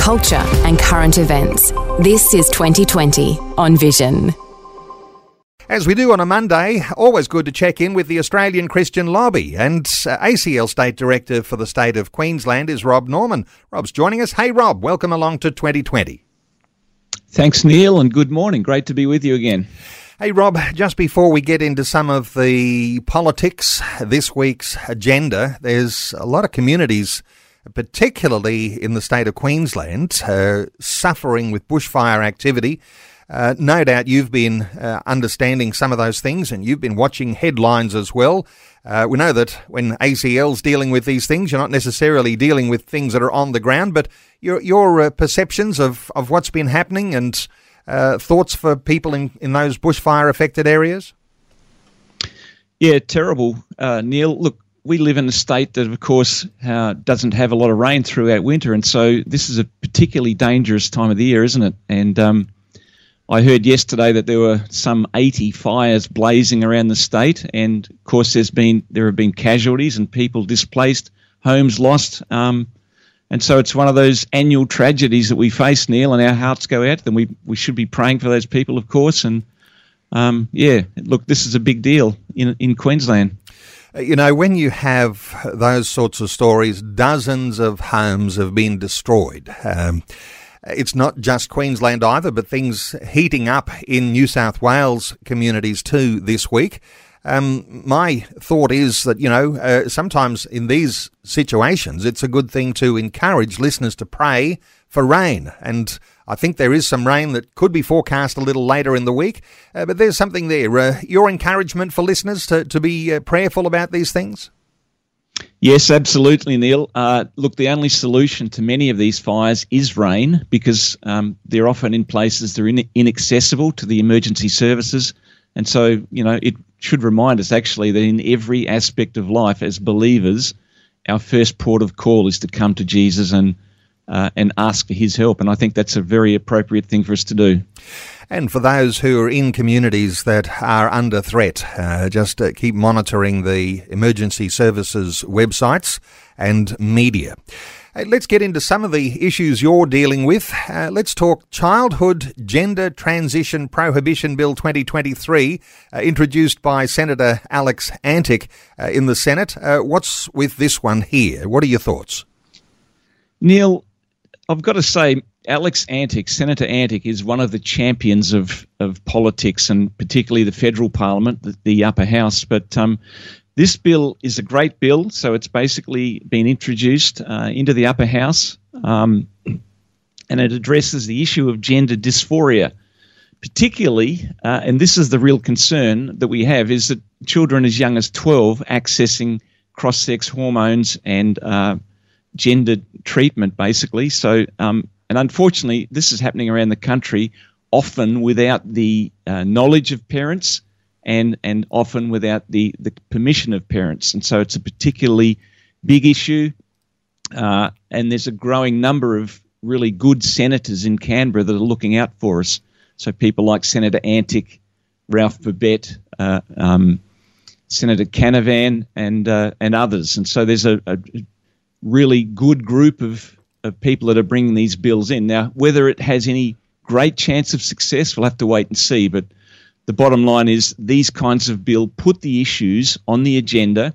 culture, and current events. This is 2020 on Vision. As we do on a Monday, always good to check in with the Australian Christian Lobby. And uh, ACL State Director for the state of Queensland is Rob Norman. Rob's joining us. Hey, Rob, welcome along to 2020. Thanks, Neil, and good morning. Great to be with you again. Hey, Rob, just before we get into some of the politics, this week's agenda, there's a lot of communities, particularly in the state of Queensland, uh, suffering with bushfire activity. Uh, no doubt you've been uh, understanding some of those things and you've been watching headlines as well. Uh, we know that when ACL's dealing with these things, you're not necessarily dealing with things that are on the ground, but your, your uh, perceptions of, of what's been happening and uh, thoughts for people in, in those bushfire affected areas? Yeah, terrible, uh, Neil. Look, we live in a state that, of course, doesn't have a lot of rain throughout winter, and so this is a particularly dangerous time of the year, isn't it? And um, I heard yesterday that there were some 80 fires blazing around the state, and of course, there's been there have been casualties and people displaced, homes lost, um, and so it's one of those annual tragedies that we face, Neil, and our hearts go out to them. We we should be praying for those people, of course, and um, yeah, look, this is a big deal in in Queensland. Uh, you know, when you have those sorts of stories, dozens of homes have been destroyed. Um, it's not just Queensland either, but things heating up in New South Wales communities too this week. Um, my thought is that, you know, uh, sometimes in these situations, it's a good thing to encourage listeners to pray for rain. And I think there is some rain that could be forecast a little later in the week, uh, but there's something there. Uh, your encouragement for listeners to, to be uh, prayerful about these things? Yes, absolutely, Neil. Uh, look, the only solution to many of these fires is rain because um, they're often in places that are in- inaccessible to the emergency services. And so, you know, it should remind us actually that in every aspect of life as believers, our first port of call is to come to Jesus and uh, and ask for his help. And I think that's a very appropriate thing for us to do. And for those who are in communities that are under threat, uh, just uh, keep monitoring the emergency services websites and media. Uh, let's get into some of the issues you're dealing with. Uh, let's talk Childhood Gender Transition Prohibition Bill 2023, uh, introduced by Senator Alex Antic uh, in the Senate. what's with this one here? What are your thoughts? Neil, I've got to say, Alex Antic, Senator Antic, is one of the champions of, of politics and particularly the federal parliament, the, the upper house. But um, this bill is a great bill. So it's basically been introduced uh, into the upper house um, and it addresses the issue of gender dysphoria. Particularly, uh, and this is the real concern that we have, is that children as young as 12 accessing cross sex hormones and uh, gender treatment, basically. So, um, and unfortunately, this is happening around the country, often without the uh, knowledge of parents, and and often without the the permission of parents. And so, it's a particularly big issue. Uh, and there's a growing number of really good senators in Canberra that are looking out for us. So people like Senator Antic, Ralph Babet, uh, um, Senator Canavan, and uh, and others. And so there's a, a, really good group of, of people that are bringing these bills in. Now, whether it has any great chance of success, we'll have to wait and see. But the bottom line is these kinds of bill put the issues on the agenda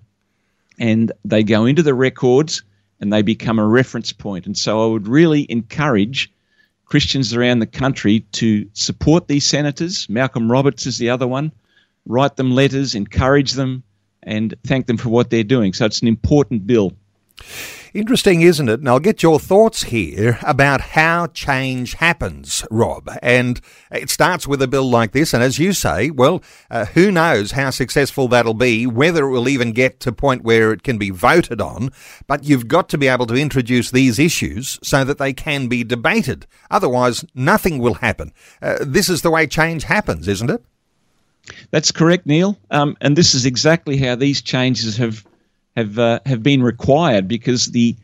and they go into the records and they become a reference point. And so I would really encourage Christians around the country to support these senators. Malcolm Roberts is the other one. Write them letters, encourage them, and thank them for what they're doing. So it's an important bill. Interesting, isn't it? And I'll get your thoughts here about how change happens, Rob. And it starts with a bill like this. And as you say, well, uh, who knows how successful that'll be, whether it will even get to point where it can be voted on. But you've got to be able to introduce these issues so that they can be debated. Otherwise, nothing will happen. Uh, this is the way change happens, isn't it? That's correct, Neil. Um, and this is exactly how these changes have have uh, have been required because the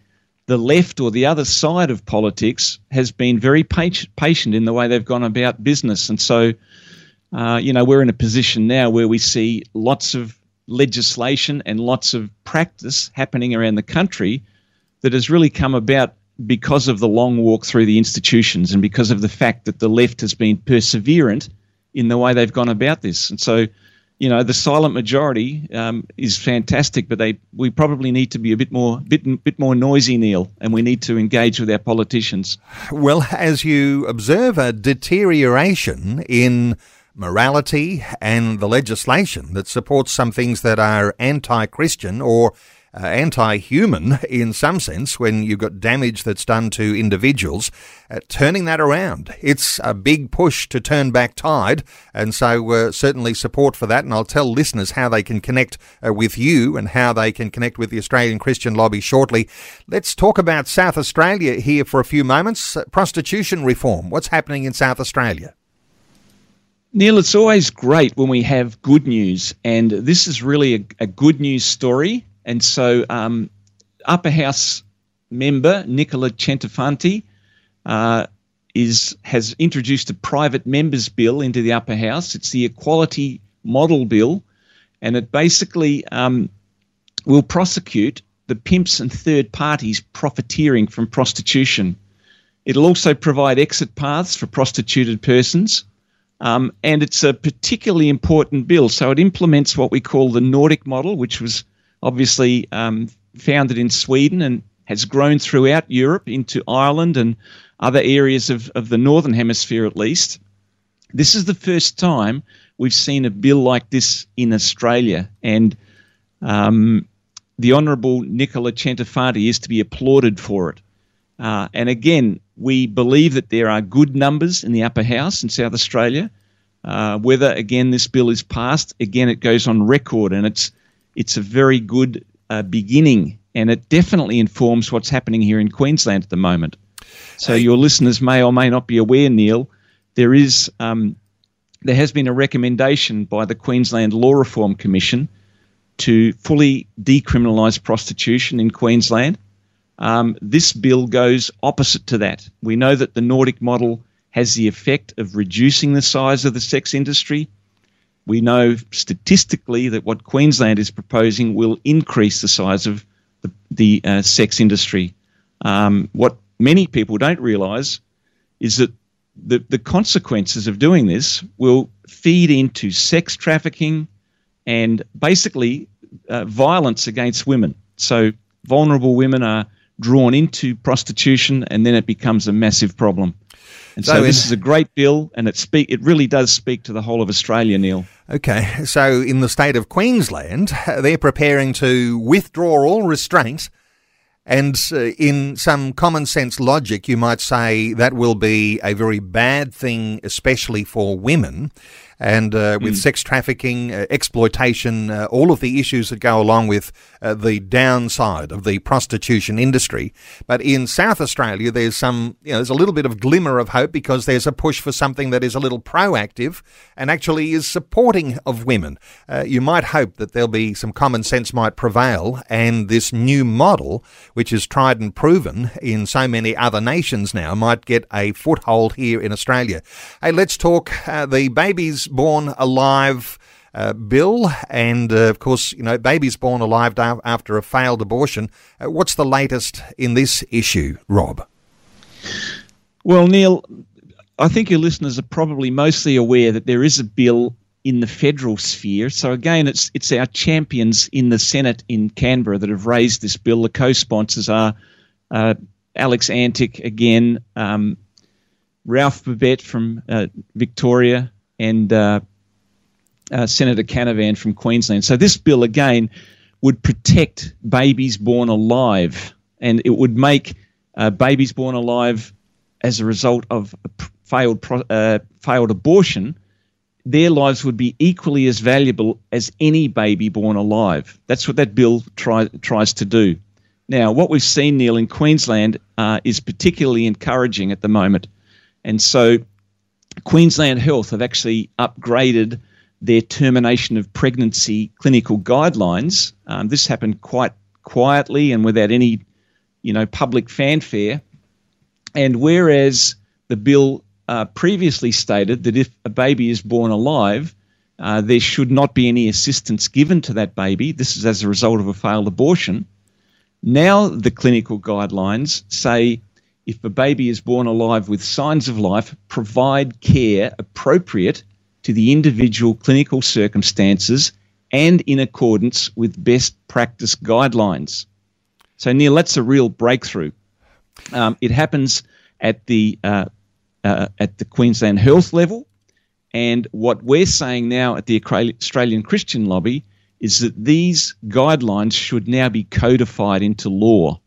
the left or the other side of politics has been very patient in the way they've gone about business, and so uh, you know we're in a position now where we see lots of legislation and lots of practice happening around the country that has really come about because of the long walk through the institutions and because of the fact that the left has been perseverant in the way they've gone about this, and so you know, the silent majority um, is fantastic, but they we probably need to be a bit more bit bit more noisy, Neil, and we need to engage with our politicians. Well, as you observe a deterioration in morality and the legislation that supports some things that are anti-Christian or uh, anti human in some sense when you've got damage that's done to individuals, uh, turning that around. It's a big push to turn back tide, and so uh, certainly support for that. And I'll tell listeners how they can connect uh, with you and how they can connect with the Australian Christian Lobby shortly. Let's talk about South Australia here for a few moments. Uh, prostitution reform. What's happening in South Australia? Neil, it's always great when we have good news, and this is really a, a good news story. And so, um, upper house member Nicola Centofanti uh, is has introduced a private members bill into the upper house. It's the Equality Model Bill, and it basically um, will prosecute the pimps and third parties profiteering from prostitution. It'll also provide exit paths for prostituted persons. Um, and it's a particularly important bill. So it implements what we call the Nordic model, which was obviously um, founded in Sweden and has grown throughout Europe into Ireland and other areas of, of the Northern Hemisphere at least. This is the first time we've seen a bill like this in Australia. And um, the Honourable Nicola Centofanti is to be applauded for it. Uh, and again, we believe that there are good numbers in the upper house in South Australia. Uh, whether again this bill is passed, again it goes on record, and it's it's a very good uh, beginning, and it definitely informs what's happening here in Queensland at the moment. So your listeners may or may not be aware, Neil, there is um, there has been a recommendation by the Queensland Law Reform Commission to fully decriminalise prostitution in Queensland. Um, this bill goes opposite to that. We know that the Nordic model has the effect of reducing the size of the sex industry we know statistically that what Queensland is proposing will increase the size of the, the uh, sex industry. Um, what many people don't realise is that the, the consequences of doing this will feed into sex trafficking and basically uh, violence against women. So vulnerable women are drawn into prostitution and then it becomes a massive problem. And so, so this is a great bill, and it speak it really does speak to the whole of Australia, Neil. Okay, so in the state of Queensland, they're preparing to withdraw all restraint. And uh, in some common sense logic, you might say that will be a very bad thing, especially for women and uh, with mm. sex trafficking, uh, exploitation, uh, all of the issues that go along with uh, the downside of the prostitution industry. But in South Australia, there's some, you know, there's a little bit of glimmer of hope because there's a push for something that is a little proactive and actually is supporting of women. Uh, you might hope that there'll be some common sense might prevail, and this new model, which is tried and proven in so many other nations now, might get a foothold here in Australia. Hey, let's talk uh, the babies born alive. Uh, bill, and uh, of course, you know, babies born alive after a failed abortion. Uh, what's the latest in this issue, Rob? Well, Neil, I think your listeners are probably mostly aware that there is a bill in the federal sphere. So again, it's it's our champions in the Senate in Canberra that have raised this bill. The co-sponsors are uh, Alex Antic again, um, Ralph Babet from uh, Victoria, and uh, uh, Senator Canavan from Queensland. So this bill again would protect babies born alive and it would make uh, babies born alive as a result of a failed uh, failed abortion. Their lives would be equally as valuable as any baby born alive. That's what that bill try, tries to do. Now, what we've seen, Neil, in Queensland uh, is particularly encouraging at the moment. And so, Queensland Health have actually upgraded their termination of pregnancy clinical guidelines. Um, this happened quite quietly and without any, you know, public fanfare. And whereas the bill uh, previously stated that if a baby is born alive, uh, there should not be any assistance given to that baby. This is as a result of a failed abortion. Now, the clinical guidelines say if a baby is born alive with signs of life, provide care appropriate to the individual clinical circumstances and in accordance with best practice guidelines. So, Neil, that's a real breakthrough. Um, it happens at the uh, uh, at the Queensland Health level, and what we're saying now at the Australian Christian Lobby is that these guidelines should now be codified into law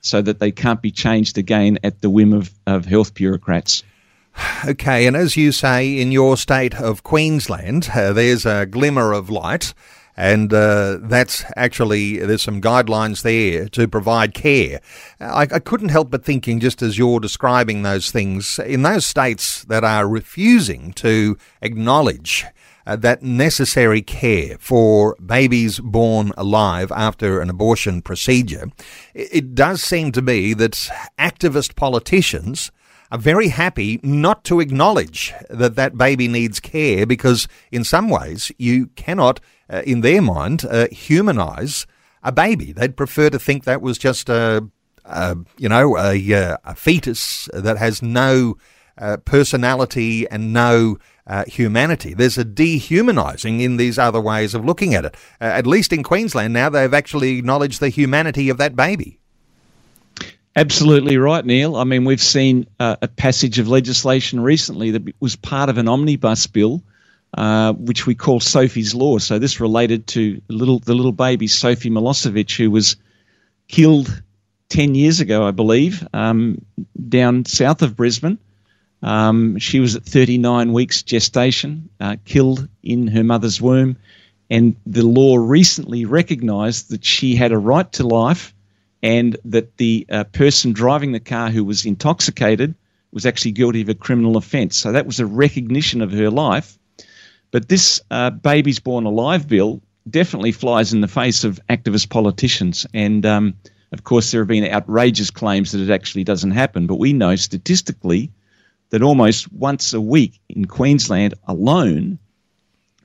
so that they can't be changed again at the whim of, of health bureaucrats. Okay, and as you say, in your state of Queensland, uh, there's a glimmer of light, and uh, that's actually, there's some guidelines there to provide care. I, I couldn't help but thinking, just as you're describing those things, in those states that are refusing to acknowledge uh, that necessary care for babies born alive after an abortion procedure, it, it does seem to me that activist politicians are very happy not to acknowledge that that baby needs care because, in some ways, you cannot, uh, in their mind, uh, humanize a baby. They'd prefer to think that was just a, a you know, a, uh, a, fetus that has no uh, personality and no uh, humanity. There's a dehumanizing in these other ways of looking at it. Uh, at least in Queensland now, they've actually acknowledged the humanity of that baby. Absolutely right, Neil. I mean, we've seen uh, a passage of legislation recently that was part of an omnibus bill, uh, which we call Sophie's Law. So this related to little the little baby Sophie Milosevic, who was killed ten years ago, I believe, um, down south of Brisbane. Um, she was at 39 weeks gestation, uh, killed in her mother's womb, and the law recently recognised that she had a right to life and that the uh, person driving the car who was intoxicated was actually guilty of a criminal offence. So that was a recognition of her life. But this uh, Babies Born Alive bill definitely flies in the face of activist politicians. And um, of course, there have been outrageous claims that it actually doesn't happen. But we know statistically that almost once a week in Queensland alone,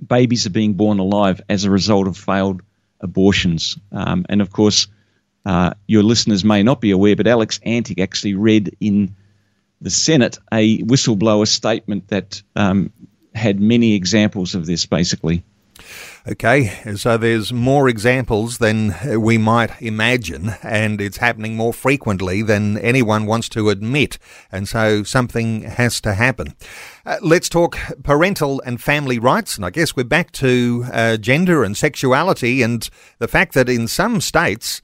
babies are being born alive as a result of failed abortions. Um, and of course, uh, your listeners may not be aware, but Alex Antic actually read in the Senate a whistleblower statement that um, had many examples of this, basically. Okay, so there's more examples than we might imagine, and it's happening more frequently than anyone wants to admit, and so something has to happen. Uh, let's talk parental and family rights, and I guess we're back to uh, gender and sexuality, and the fact that in some states,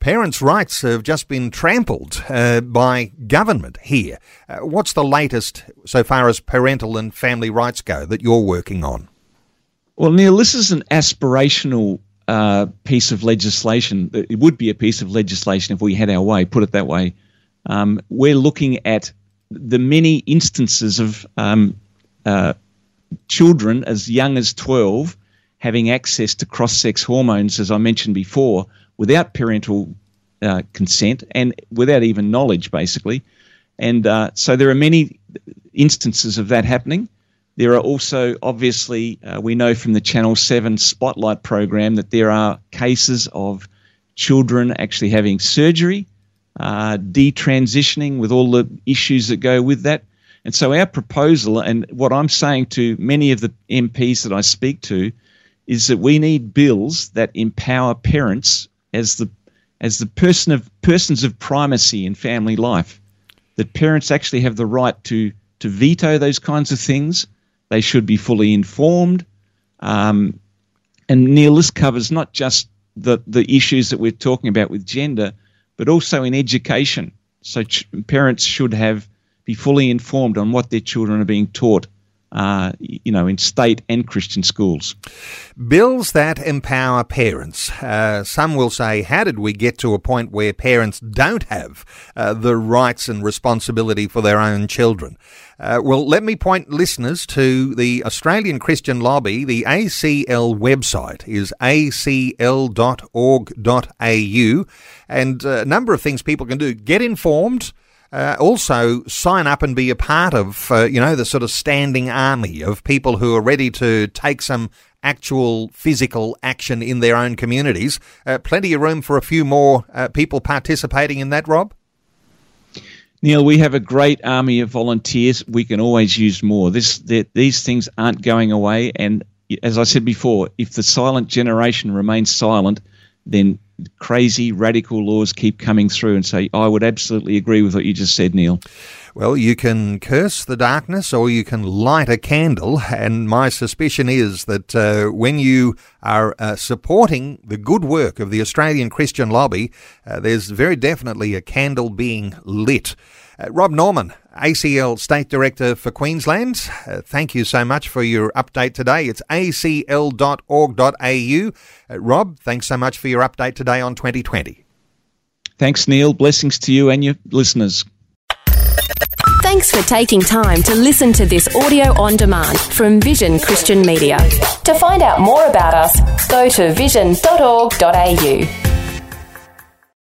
parents' rights have just been trampled uh, by government here. Uh, what's the latest so far as parental and family rights go that you're working on? Well, Neil, this is an aspirational uh, piece of legislation. It would be a piece of legislation if we had our way, put it that way. Um, we're looking at the many instances of um, uh, children as young as 12 having access to cross sex hormones, as I mentioned before, without parental uh, consent and without even knowledge, basically. And uh, so there are many instances of that happening. There are also, obviously, uh, we know from the Channel 7 Spotlight program that there are cases of children actually having surgery, uh, detransitioning with all the issues that go with that. And so, our proposal, and what I'm saying to many of the MPs that I speak to, is that we need bills that empower parents as the as the person of persons of primacy in family life. That parents actually have the right to to veto those kinds of things. They should be fully informed. Um, and Neil, this covers not just the the issues that we're talking about with gender, but also in education. So ch- parents should have be fully informed on what their children are being taught uh, you know, in state and Christian schools. Bills that empower parents. Uh, some will say, how did we get to a point where parents don't have uh, the rights and responsibility for their own children? Uh, well, let me point listeners to the Australian Christian Lobby. The ACL website is acl.org.au, and a number of things people can do. Get informed uh, also sign up and be a part of, uh, you know, the sort of standing army of people who are ready to take some actual physical action in their own communities. Uh, plenty of room for a few more uh, people participating in that, Rob? Neil, we have a great army of volunteers. We can always use more. This, these things aren't going away. And as I said before, if the silent generation remains silent, then crazy radical laws keep coming through and say, I would absolutely agree with what you just said, Neil. Well, you can curse the darkness or you can light a candle. And my suspicion is that uh, when you are uh, supporting the good work of the Australian Christian lobby, uh, there's very definitely a candle being lit. Uh, Rob Norman, ACL State Director for Queensland, uh, thank you so much for your update today. It's acl.org.au. Uh, Rob, thanks so much for your update today on 2020. Thanks, Neil. Blessings to you and your listeners. Thanks for taking time to listen to this audio on demand from Vision Christian Media. To find out more about us, go to vision.org.au.